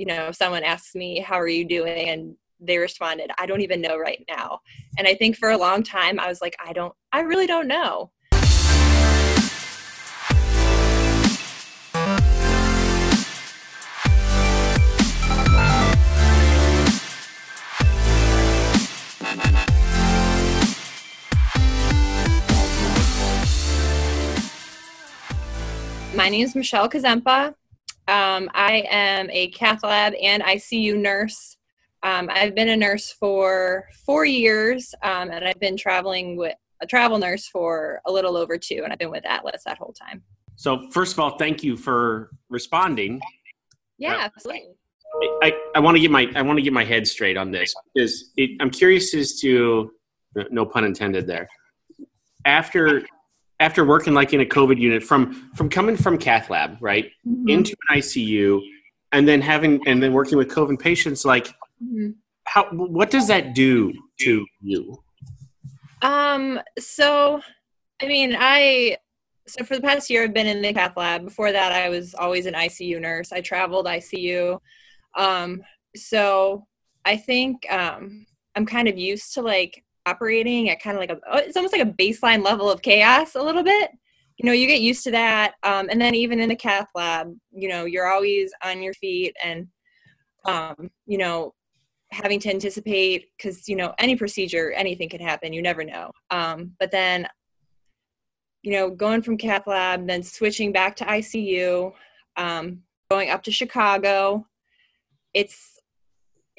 you know, if someone asks me, How are you doing? and they responded, I don't even know right now. And I think for a long time, I was like, I don't, I really don't know. My name is Michelle Kazempa. Um, I am a cath lab and ICU nurse. Um, I've been a nurse for four years, um, and I've been traveling with a travel nurse for a little over two, and I've been with Atlas that whole time. So, first of all, thank you for responding. Yeah, uh, absolutely. I, I want to get my I want to get my head straight on this because it, I'm curious as to no pun intended there. After after working like in a COVID unit from from coming from cath lab right mm-hmm. into an ICU, and then having and then working with COVID patients, like mm-hmm. how what does that do to you? Um. So, I mean, I so for the past year I've been in the cath lab. Before that, I was always an ICU nurse. I traveled ICU. Um. So I think um I'm kind of used to like operating at kind of like a oh, it's almost like a baseline level of chaos a little bit. You know you get used to that um, and then even in the cath lab you know you're always on your feet and um, you know having to anticipate because you know any procedure anything can happen you never know. Um, but then you know going from cath lab then switching back to icu um, going up to chicago it's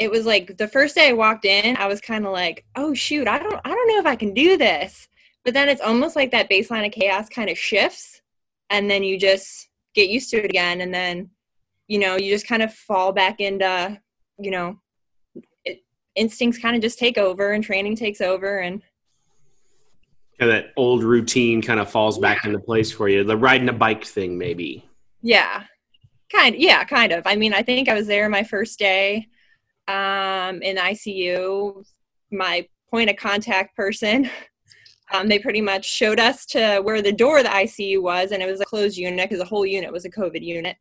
it was like the first day I walked in, I was kind of like, "Oh shoot, I don't I don't know if I can do this." But then it's almost like that baseline of chaos kind of shifts and then you just get used to it again and then you know, you just kind of fall back into, you know, it, instincts kind of just take over and training takes over and and that old routine kind of falls back into place for you. The riding a bike thing maybe. Yeah. Kind yeah, kind of. I mean, I think I was there my first day um, in ICU. My point of contact person, um, they pretty much showed us to where the door of the ICU was, and it was a closed unit because the whole unit was a COVID unit,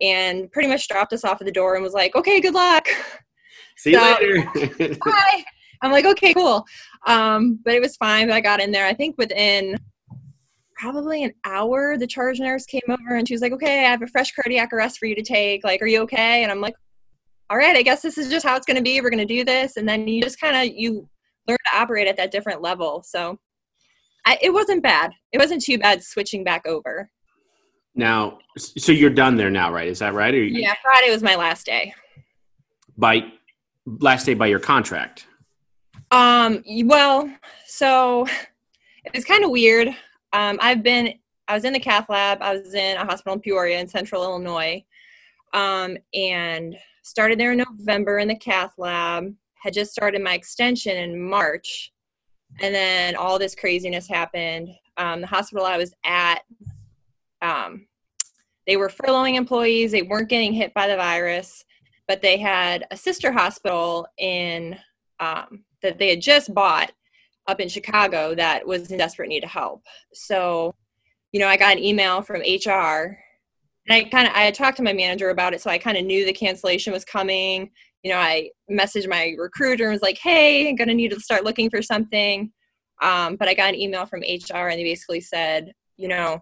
and pretty much dropped us off at the door and was like, "Okay, good luck." See you later. bye. I'm like, okay, cool. Um, but it was fine. I got in there. I think within probably an hour, the charge nurse came over and she was like, okay, I have a fresh cardiac arrest for you to take. Like, are you okay? And I'm like, all right, I guess this is just how it's going to be. We're going to do this. And then you just kind of, you learn to operate at that different level. So I, it wasn't bad. It wasn't too bad switching back over. Now, so you're done there now, right? Is that right? You, yeah, Friday was my last day. By last day by your contract. Um. Well, so it's kind of weird. Um. I've been. I was in the cath lab. I was in a hospital in Peoria in Central Illinois. Um. And started there in November in the cath lab, had just started my extension in March, and then all this craziness happened. Um, the hospital I was at, um, they were furloughing employees, they weren't getting hit by the virus, but they had a sister hospital in um, that they had just bought up in Chicago that was in desperate need of help. So, you know, I got an email from HR and I kind of I talked to my manager about it, so I kind of knew the cancellation was coming. You know, I messaged my recruiter and was like, "Hey, I'm gonna need to start looking for something." Um, but I got an email from HR, and they basically said, you know,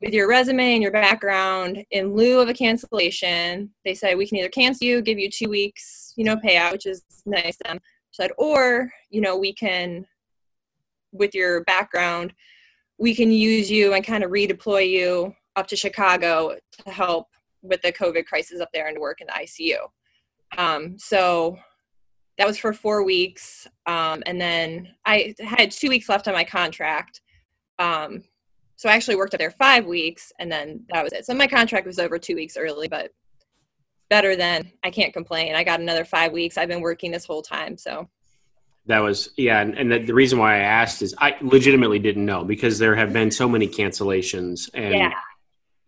with your resume and your background, in lieu of a cancellation, they said we can either cancel you, give you two weeks, you know, payout, which is nice. Them said, or you know, we can, with your background, we can use you and kind of redeploy you up to Chicago to help with the COVID crisis up there and to work in the ICU. Um, so that was for four weeks. Um, and then I had two weeks left on my contract. Um, so I actually worked up there five weeks and then that was it. So my contract was over two weeks early, but better than I can't complain. I got another five weeks. I've been working this whole time. So that was yeah, and, and the, the, reason why I asked is I legitimately didn't know because there have been so many cancellations, and yeah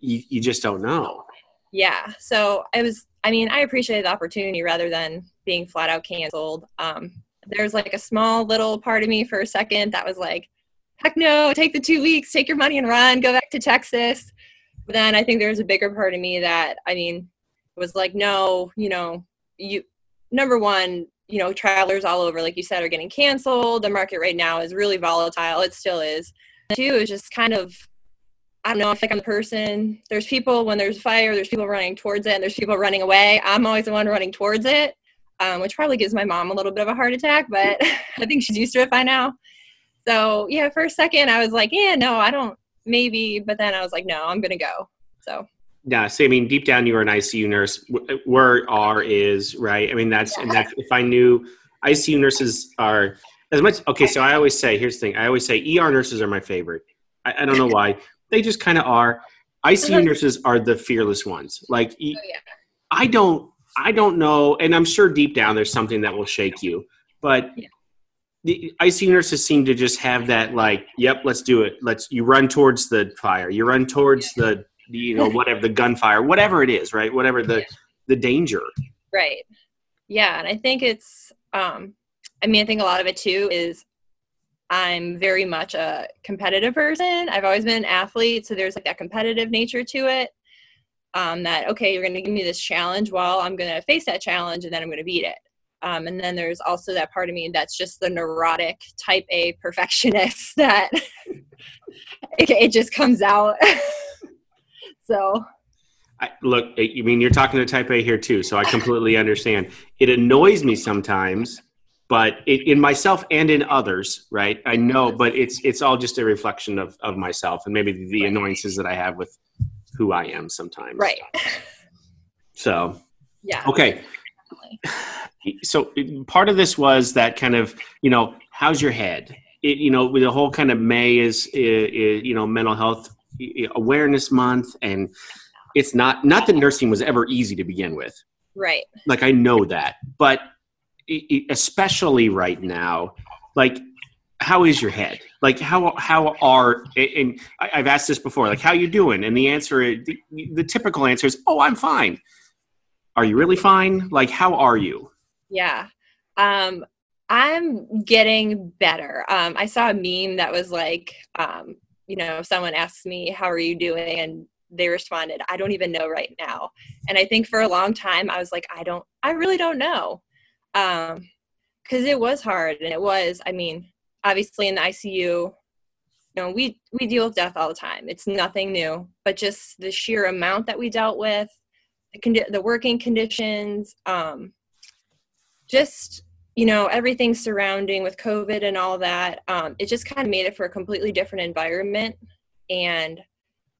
you, you just don't know. Yeah. So I was, I mean, I appreciated the opportunity rather than being flat out canceled. Um, there's like a small little part of me for a second that was like, heck no, take the two weeks, take your money and run, go back to Texas. But then I think there's a bigger part of me that, I mean, was like, no, you know, you number one, you know, travelers all over, like you said, are getting canceled. The market right now is really volatile. It still is. Two is just kind of I don't know, I think I'm the person. There's people when there's fire, there's people running towards it, and there's people running away. I'm always the one running towards it, um, which probably gives my mom a little bit of a heart attack, but I think she's used to it by now. So yeah, for a second I was like, yeah, no, I don't, maybe, but then I was like, no, I'm gonna go. So. Yeah, so I mean, deep down, you were an ICU nurse. Where R is right. I mean, that's yeah. and that's if I knew ICU nurses are as much. Okay, so I always say, here's the thing. I always say, ER nurses are my favorite. I, I don't know why. They just kind of are. ICU uh-huh. nurses are the fearless ones. Like, oh, yeah. I don't, I don't know, and I'm sure deep down there's something that will shake you, but. Yeah the ICU nurses seem to just have that like, yep, let's do it. Let's you run towards the fire, you run towards the you know whatever the gunfire, whatever it is, right? Whatever the the danger. Right. Yeah, and I think it's um I mean I think a lot of it too is I'm very much a competitive person. I've always been an athlete, so there's like that competitive nature to it. Um, that okay, you're going to give me this challenge. Well, I'm going to face that challenge, and then I'm going to beat it. Um, and then there's also that part of me that's just the neurotic type A perfectionist that it, it, just comes out. so, I, look, I mean, you're talking to type A here too, so I completely understand. It annoys me sometimes but it, in myself and in others right? I know but it's it's all just a reflection of of myself and maybe the right. annoyances that i have with who i am sometimes. Right. So yeah. okay. So part of this was that kind of you know how's your head? It, you know the whole kind of may is, is you know mental health awareness month and it's not not that nursing was ever easy to begin with. Right. Like i know that but especially right now like how is your head? Like how how are and i've asked this before like how you doing? And the answer the, the typical answer is oh i'm fine. Are you really fine? Like how are you? Yeah. Um i'm getting better. Um i saw a meme that was like um you know someone asked me how are you doing? And they responded i don't even know right now. And i think for a long time i was like i don't i really don't know um because it was hard and it was i mean obviously in the icu you know we we deal with death all the time. It's nothing new but just the sheer amount that we dealt with the, condi- the working conditions um just you know everything surrounding with covid and all that um, it just kind of made it for a completely different environment. And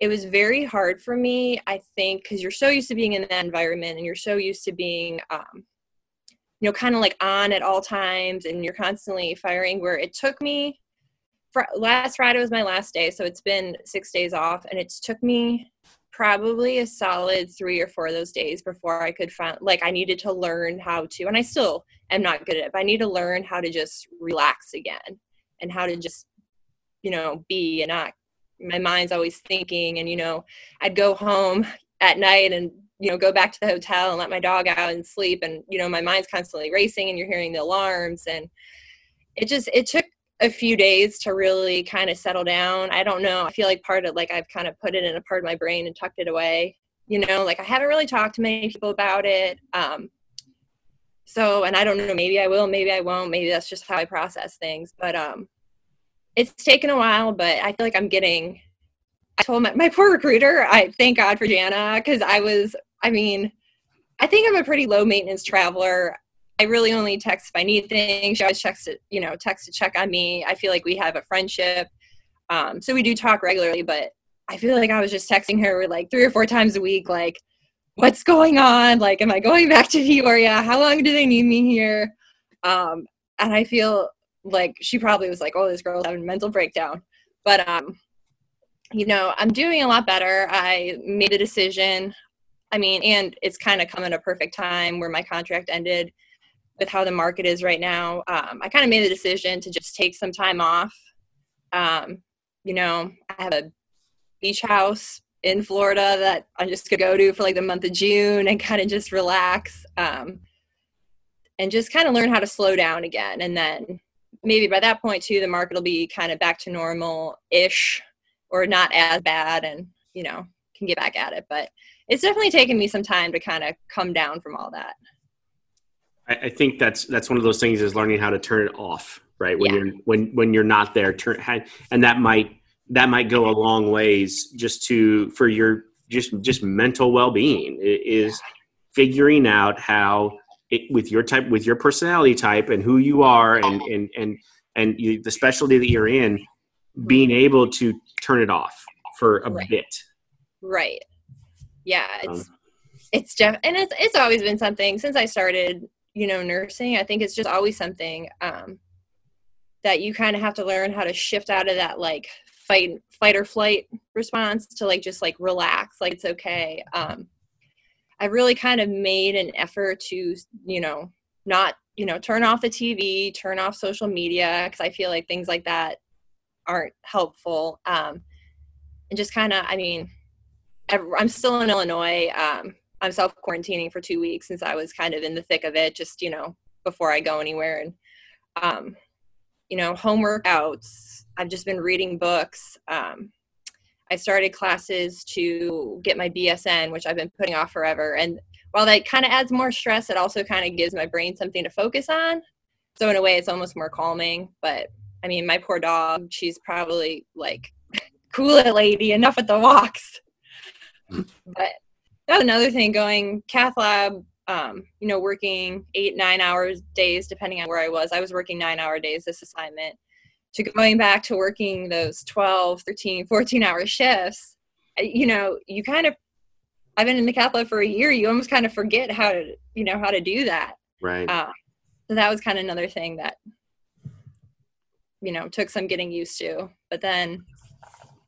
it was very hard for me i think because you're so used to being in that environment and you're so used to being um, you know kind of like on at all times and you're constantly firing where it took me fr- last friday was my last day so it's been six days off and it's took me probably a solid three or four of those days before i could find like i needed to learn how to and i still am not good at it but i need to learn how to just relax again and how to just you know be and not my mind's always thinking and you know i'd go home at night and you know go back to the hotel and let my dog out and sleep and you know my mind's constantly racing and you're hearing the alarms and it just it took a few days to really kind of settle down. I don't know i feel like part of like i've kind of put it in a part of my brain and tucked it away you know like i haven't really talked to many people about it um so and i don't know maybe i will maybe i won't maybe that's just how i process things but um it's taken a while but i feel like i'm getting I told my, my poor recruiter, I thank God for Jana because I was I mean, I think I'm a pretty low maintenance traveler. I really only text if I need things. She always checks to, you know, text to check on me. I feel like we have a friendship. Um, so we do talk regularly, but I feel like I was just texting her like three or four times a week, like, what's going on? Like, am I going back to Peoria? How long do they need me here? Um, and I feel like she probably was like, oh, this girl's having a mental breakdown. But, um, you know, I'm doing a lot better. I made a decision. I mean, and it's kind of come at a perfect time where my contract ended with how the market is right now. Um, I kind of made the decision to just take some time off. Um, you know, I have a beach house in Florida that I'm just gonna go to for like the month of June and kind of just relax um, and just kind of learn how to slow down again. And then maybe by that point too, the market will be kind of back to normal ish or not as bad and, you know, can get back at it. But it's definitely taken me some time to kind of come down from all that. I, I, think that's that's one of those things is learning how to turn it off, right? When Yeah. you're when when you're not there, turn and that might that might go a long ways just to for your just just mental well being is figuring out how it, with your type with your personality type and who you are and and and and you, the specialty that you're in, being able to turn it off for a Right. bit. Right. Yeah, it's Um, it's def- and it's it's always been something since I started, you know, nursing. I think it's just always something um that you kind of have to learn how to shift out of that like fight fight or flight response to like just like relax, like it's okay. Um I've really kind of made an effort to, you know, not, you know, turn off the TV, turn off social media because I feel like things like that aren't helpful. Um and just kind of, I mean, I'm still in Illinois. Um, I'm self quarantining for two weeks since I was kind of in the thick of it, just you know, before I go anywhere. And um, you know, home workouts. I've just been reading books. Um, I started classes to get my BSN, which I've been putting off forever. And while that kind of adds more stress, it also kind of gives my brain something to focus on. So in a way, it's almost more calming. But I mean, my poor dog, she's probably like, cool it, lady, enough with the walks. But that's another thing going cath lab um, you know working eight nine hours days depending on where i was. I was working nine hour days this assignment. To going back to working those 12 13 14 hour shifts you know you kind of i've been in the cath lab for a year you almost kind of forget how to you know how to do that. Right. uh, so that was kind of another thing that you know took some getting used to. But then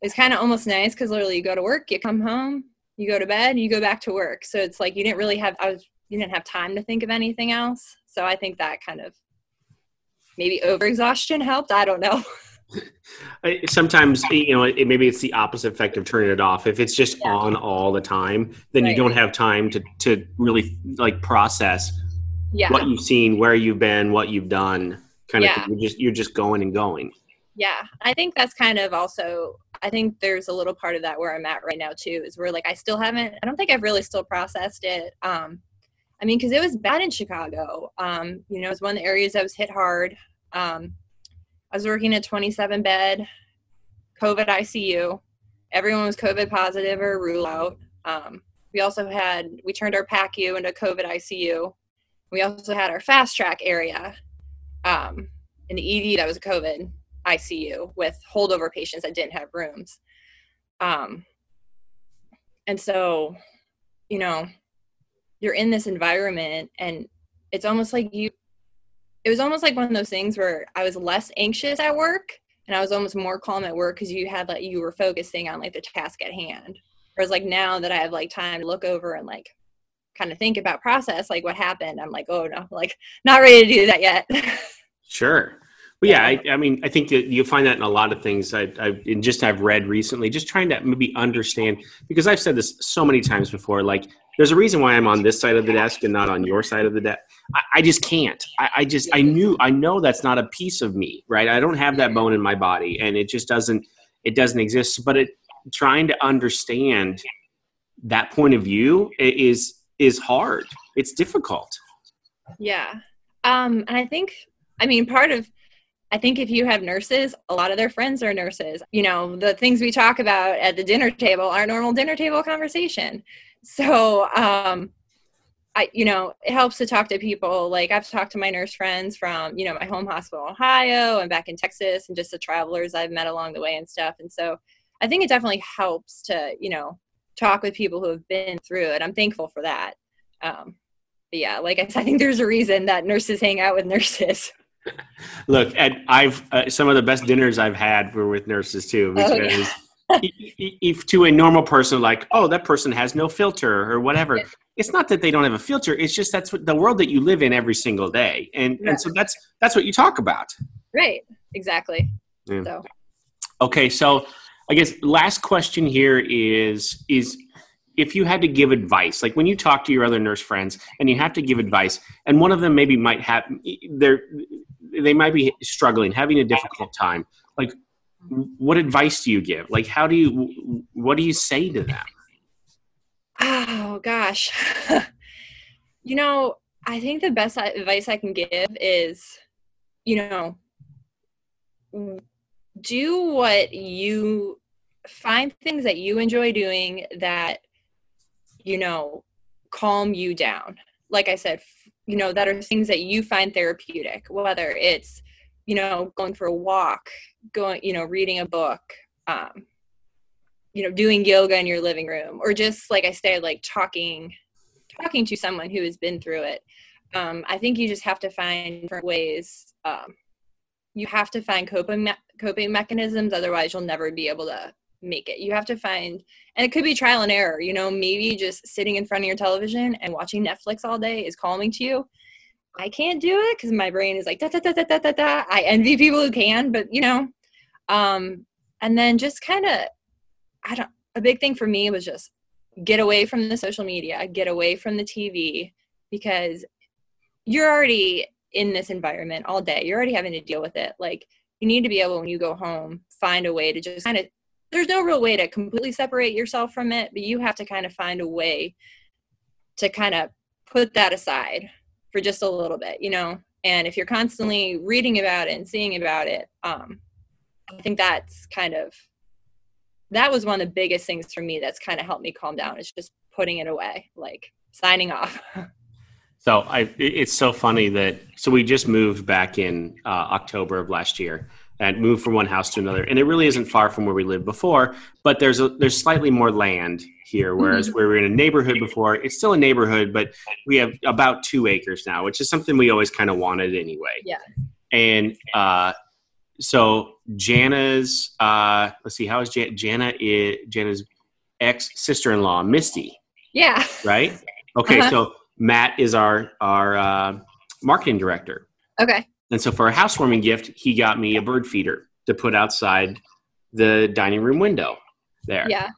it's kind of almost nice because literally you go to work you come home you go to bed and you go back to work. So it's like you didn't really have i was you didn't have time to think of anything else. So i think that kind of maybe overexhaustion helped. I don't know. Sometimes you know it, maybe it's the opposite effect of turning it off. If it's just Yeah. on all the time then you don't have time to to really like process yeah. what you've seen where you've been what you've done kind Yeah. of you're just you're just going and going yeah i think that's kind of also i think there's a little part of that where i'm at right now too is where like i still haven't i don't think i've really still processed it um i mean because it was bad in chicago um you know it was one of the areas that was hit hard um i was working a 27 bed covid icu everyone was covid positive or rule out um we also had we turned our pacu into covid icu we also had our fast track area um in the ed that was covid ICU with holdover patients that didn't have rooms. Um, and so, you know, you're in this environment and it's almost like you, it was almost like one of those things where I was less anxious at work and I was almost more calm at work because you had like, you were focusing on like the task at hand. Whereas like now that I have like time to look over and like kind of think about process, like what happened, I'm like, oh no, like not ready to do that yet. sure well, yeah, I, I mean, I think that you'll find that in a lot of things I, I and just I've read recently, just trying to maybe understand because I've said this so many times before. Like, there's a reason why I'm on this side of the desk and not on your side of the desk. I, I just can't. I, I just I knew I know that's not a piece of me, right? I don't have that bone in my body, and it just doesn't it doesn't exist. But it trying to understand that point of view is is hard. It's difficult. Yeah. Um, and I think, I mean, part of, I think if you have nurses, a lot of their friends are nurses. You know, the things we talk about at the dinner table are normal dinner table conversation. So, um, I, you know, it helps to talk to people. Like I've talked to my nurse friends from, you know, my home hospital, in Ohio, and back in Texas, and just the travelers I've met along the way and stuff. And so, I think it definitely helps to, you know, talk with people who have been through it. I'm thankful for that. Um, but yeah, like I said, I think there's a reason that nurses hang out with nurses. Look, Ed, I've uh, some of the best dinners I've had were with nurses too. Oh, Because yeah. i- i- if to a normal person, like, oh, that person has no filter or whatever, it's not that they don't have a filter. It's just that's what the world that you live in every single day, and Yeah. and so that's that's what you talk about. Right. Exactly. Yeah. So Okay, so I guess last question here is is if you had to give advice, like when you talk to your other nurse friends and you have to give advice, and one of them maybe might have they're they might be struggling, having a difficult time. Like, what advice do you give? Like, how do you what do you say to them? Oh gosh. you know, I think the best advice I can give is, you know, do what you find things that you enjoy doing that you know calm you down like i said you know that are things that you find therapeutic whether it's you know going for a walk going you know reading a book um you know doing yoga in your living room or just like i said like talking talking to someone who has been through it. Um i think you just have to find different ways um you have to find coping me- coping mechanisms otherwise you'll never be able to make it. You have to find and it could be trial and error you know maybe just sitting in front of your television and watching netflix all day is calming to you. I can't do it because my brain is like da, da, da, da, da, da, da. i envy people who can but you know um and then just kind of i don't a big thing for me was just get away from the social media get away from the tv because you're already in this environment all day. You're already having to deal with it. Like you need to be able when you go home find a way to just kind of there's no real way to completely separate yourself from it, but you have to kind of find a way to kind of put that aside for just a little bit, you know. And if you're constantly reading about it and seeing about it, um, I think that's kind of that was one of the biggest things for me that's kind of helped me calm down is just putting it away, like signing off. so I, it's so funny that so we just moved back in uh, October of last year, and move from one house to another. And it really isn't far from where we lived before, but there's a, there's slightly more land here, whereas mm-hmm. where we were in a neighborhood before, it's still a neighborhood, but we have about two acres now, which is something we always kind of wanted anyway. Yeah. And uh, so Jana's, uh, let's see, how is Jan- Jana? Is, Jana's ex sister in law, Misty. Yeah. Right. Okay. Uh-huh. So Matt is our our uh, marketing director. Okay. And so for a housewarming gift, he got me a bird feeder to put outside the dining room window there. Yeah.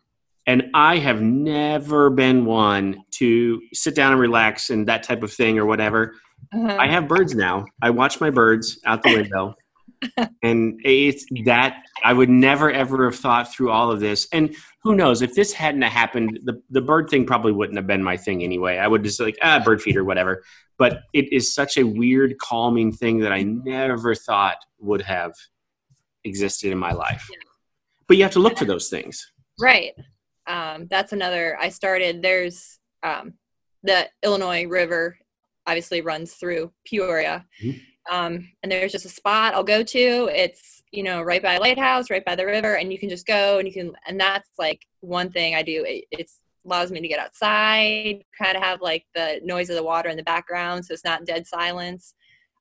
And I have never been one to sit down and relax and that type of thing or whatever. Uh-huh. I have birds now. I watch my birds out the window. and it's that I would never ever have thought through all of this. And who knows if this hadn't happened, the the bird thing probably wouldn't have been my thing anyway. I would just like ah bird feeder whatever but it is such a weird calming thing that i never thought would have existed in my life. Yeah. but you have to look for those things. Right. Um, that's another i started there's um, the illinois river obviously runs through peoria. Mm-hmm. um, and there's just a spot i'll go to. It's you know right by a lighthouse right by the river and you can just go and you can and that's like one thing i do. It, it's allows me to get outside, kind of have like the noise of the water in the background so it's not dead silence.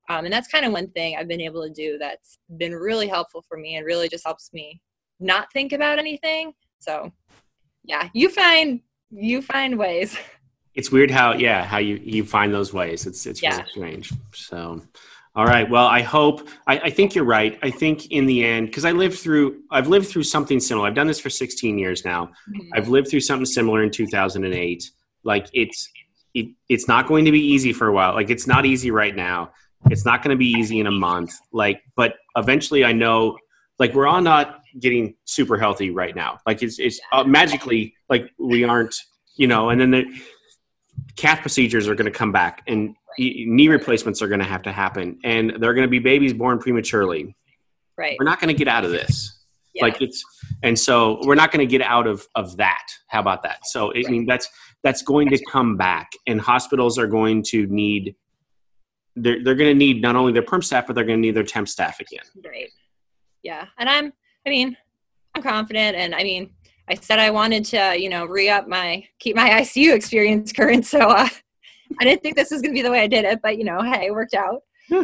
Um, and that's kind of one thing I've been able to do that's been really helpful for me and really just helps me not think about anything. So, yeah, you find you find ways. It's weird how yeah how you you find those ways. It's it's yeah. really strange. So, all right. Well, I hope I, I think you're right. I think in the end, because I lived through I've lived through something similar. I've done this for 16 years now. Mm-hmm. I've lived through something similar in 2008. Like it's it, it's not going to be easy for a while. Like it's not easy right now. It's not going to be easy in a month. Like, but eventually, I know. Like we're all not getting super healthy right now. Like it's it's uh, magically like we aren't. You know, and then the cath procedures are going to come back, and knee replacements are going to have to happen and they're going to be babies born prematurely. Right. We're not going to get out of this. Yeah. like it's and so we're not going to get out of of that. How about that? So i mean that's that's going to come back and hospitals are going to need they're, they're going to need not only their perm staff but they're going to need their temp staff again. Right. Yeah and i'm i mean i'm confident and i mean i said i wanted to you know re-up my keep my icu experience current so uh I didn't think this was going to be the way I did it, but you know, hey, it worked out. Hmm.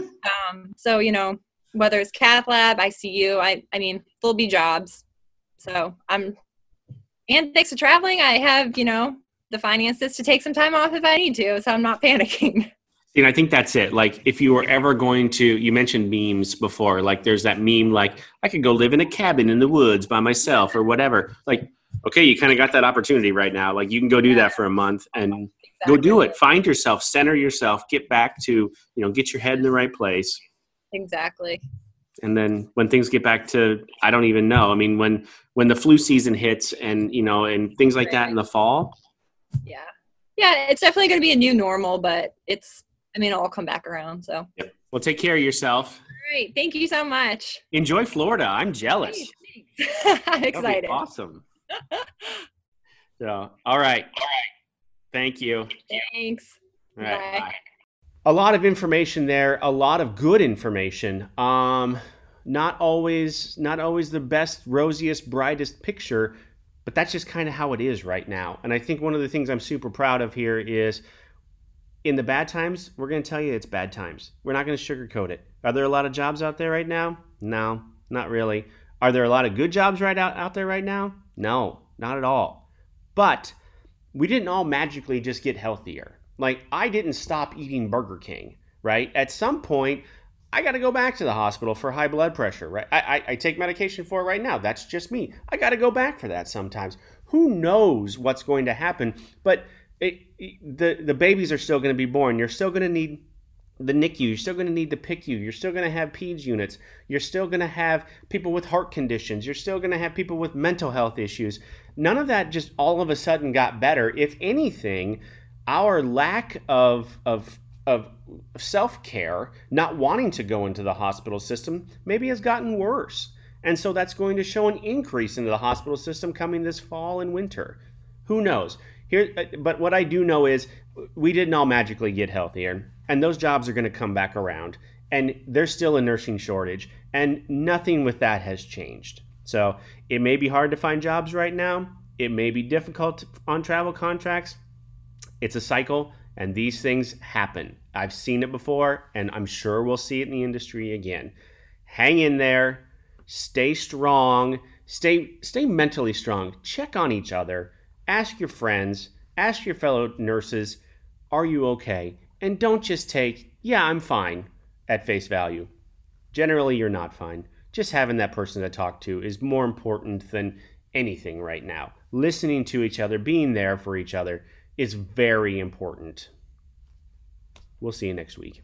um, so you know, whether it's cath lab, ICU, I I mean, full B jobs. So I'm, and thanks to traveling, I have you know the finances to take some time off if I need to, so I'm not panicking. And I think that's it. Like, if you were ever going to, you mentioned memes before. Like, there's that meme, like, I could go live in a cabin in the woods by myself or whatever. Like, okay, you kind of got that opportunity right now. Like, you can go do that for a month and Exactly. Go do it. Find yourself, center yourself, get back to, you know, get your head in the right place. Exactly. And then when things get back to I don't even know. I mean, when when the flu season hits and, you know, and things like right. that in the fall, Yeah. Yeah, it's definitely going to be a new normal, but it's, I mean, it'll all come back around. So, Yep. Well, take care of yourself. All right. Thank you so much. Enjoy Florida. I'm jealous. Thanks. I'm be excited. awesome. so, all right. Thank you. Thanks. All right. Bye. bye. A lot of information there, a lot of good information. Um, not always, not always the best, rosiest, brightest picture, but that's just kind of how it is right now. And I think one of the things I'm super proud of here is in the bad times, we're going to tell you it's bad times. We're not going to sugarcoat it. Are there a lot of jobs out there right now? No, not really. Are there a lot of good jobs right out, out there right now? No, not at all. But we didn't all magically just get healthier. Like, I didn't stop eating Burger King, right? At some point, I got to go back to the hospital for high blood pressure, right? I, I, I take medication for it right now. That's just me. I got to go back for that sometimes. Who knows what's going to happen? But it, it- the the babies are still going to be born. You're still going to need the NICU. You're still going to need the PICU. You're still going to have PEDS units. You're still going to have people with heart conditions. You're still going to have people with mental health issues. None of that just all of a sudden got better. If anything, our lack of of of self care, not wanting to go into the hospital system, maybe has gotten worse. And so that's going to show an increase into the hospital system coming this fall and winter. Who knows? Here, uh, but what I do know is we didn't all magically get healthier, and those jobs are going to come back around. And there's still a nursing shortage, and nothing with that has changed. So it may be hard to find jobs right now. It may be difficult on travel contracts. It's a cycle, and these things happen. I've seen it before, and I'm sure we'll see it in the industry again. Hang in there, stay strong, stay stay mentally strong. Check on each other. Ask your friends, ask your fellow nurses, are you okay? And don't just take, yeah, I'm fine at face value. Generally, you're not fine. Just having that person to talk to is more important than anything right now. Listening to each other, being there for each other is very important. We'll see you next week.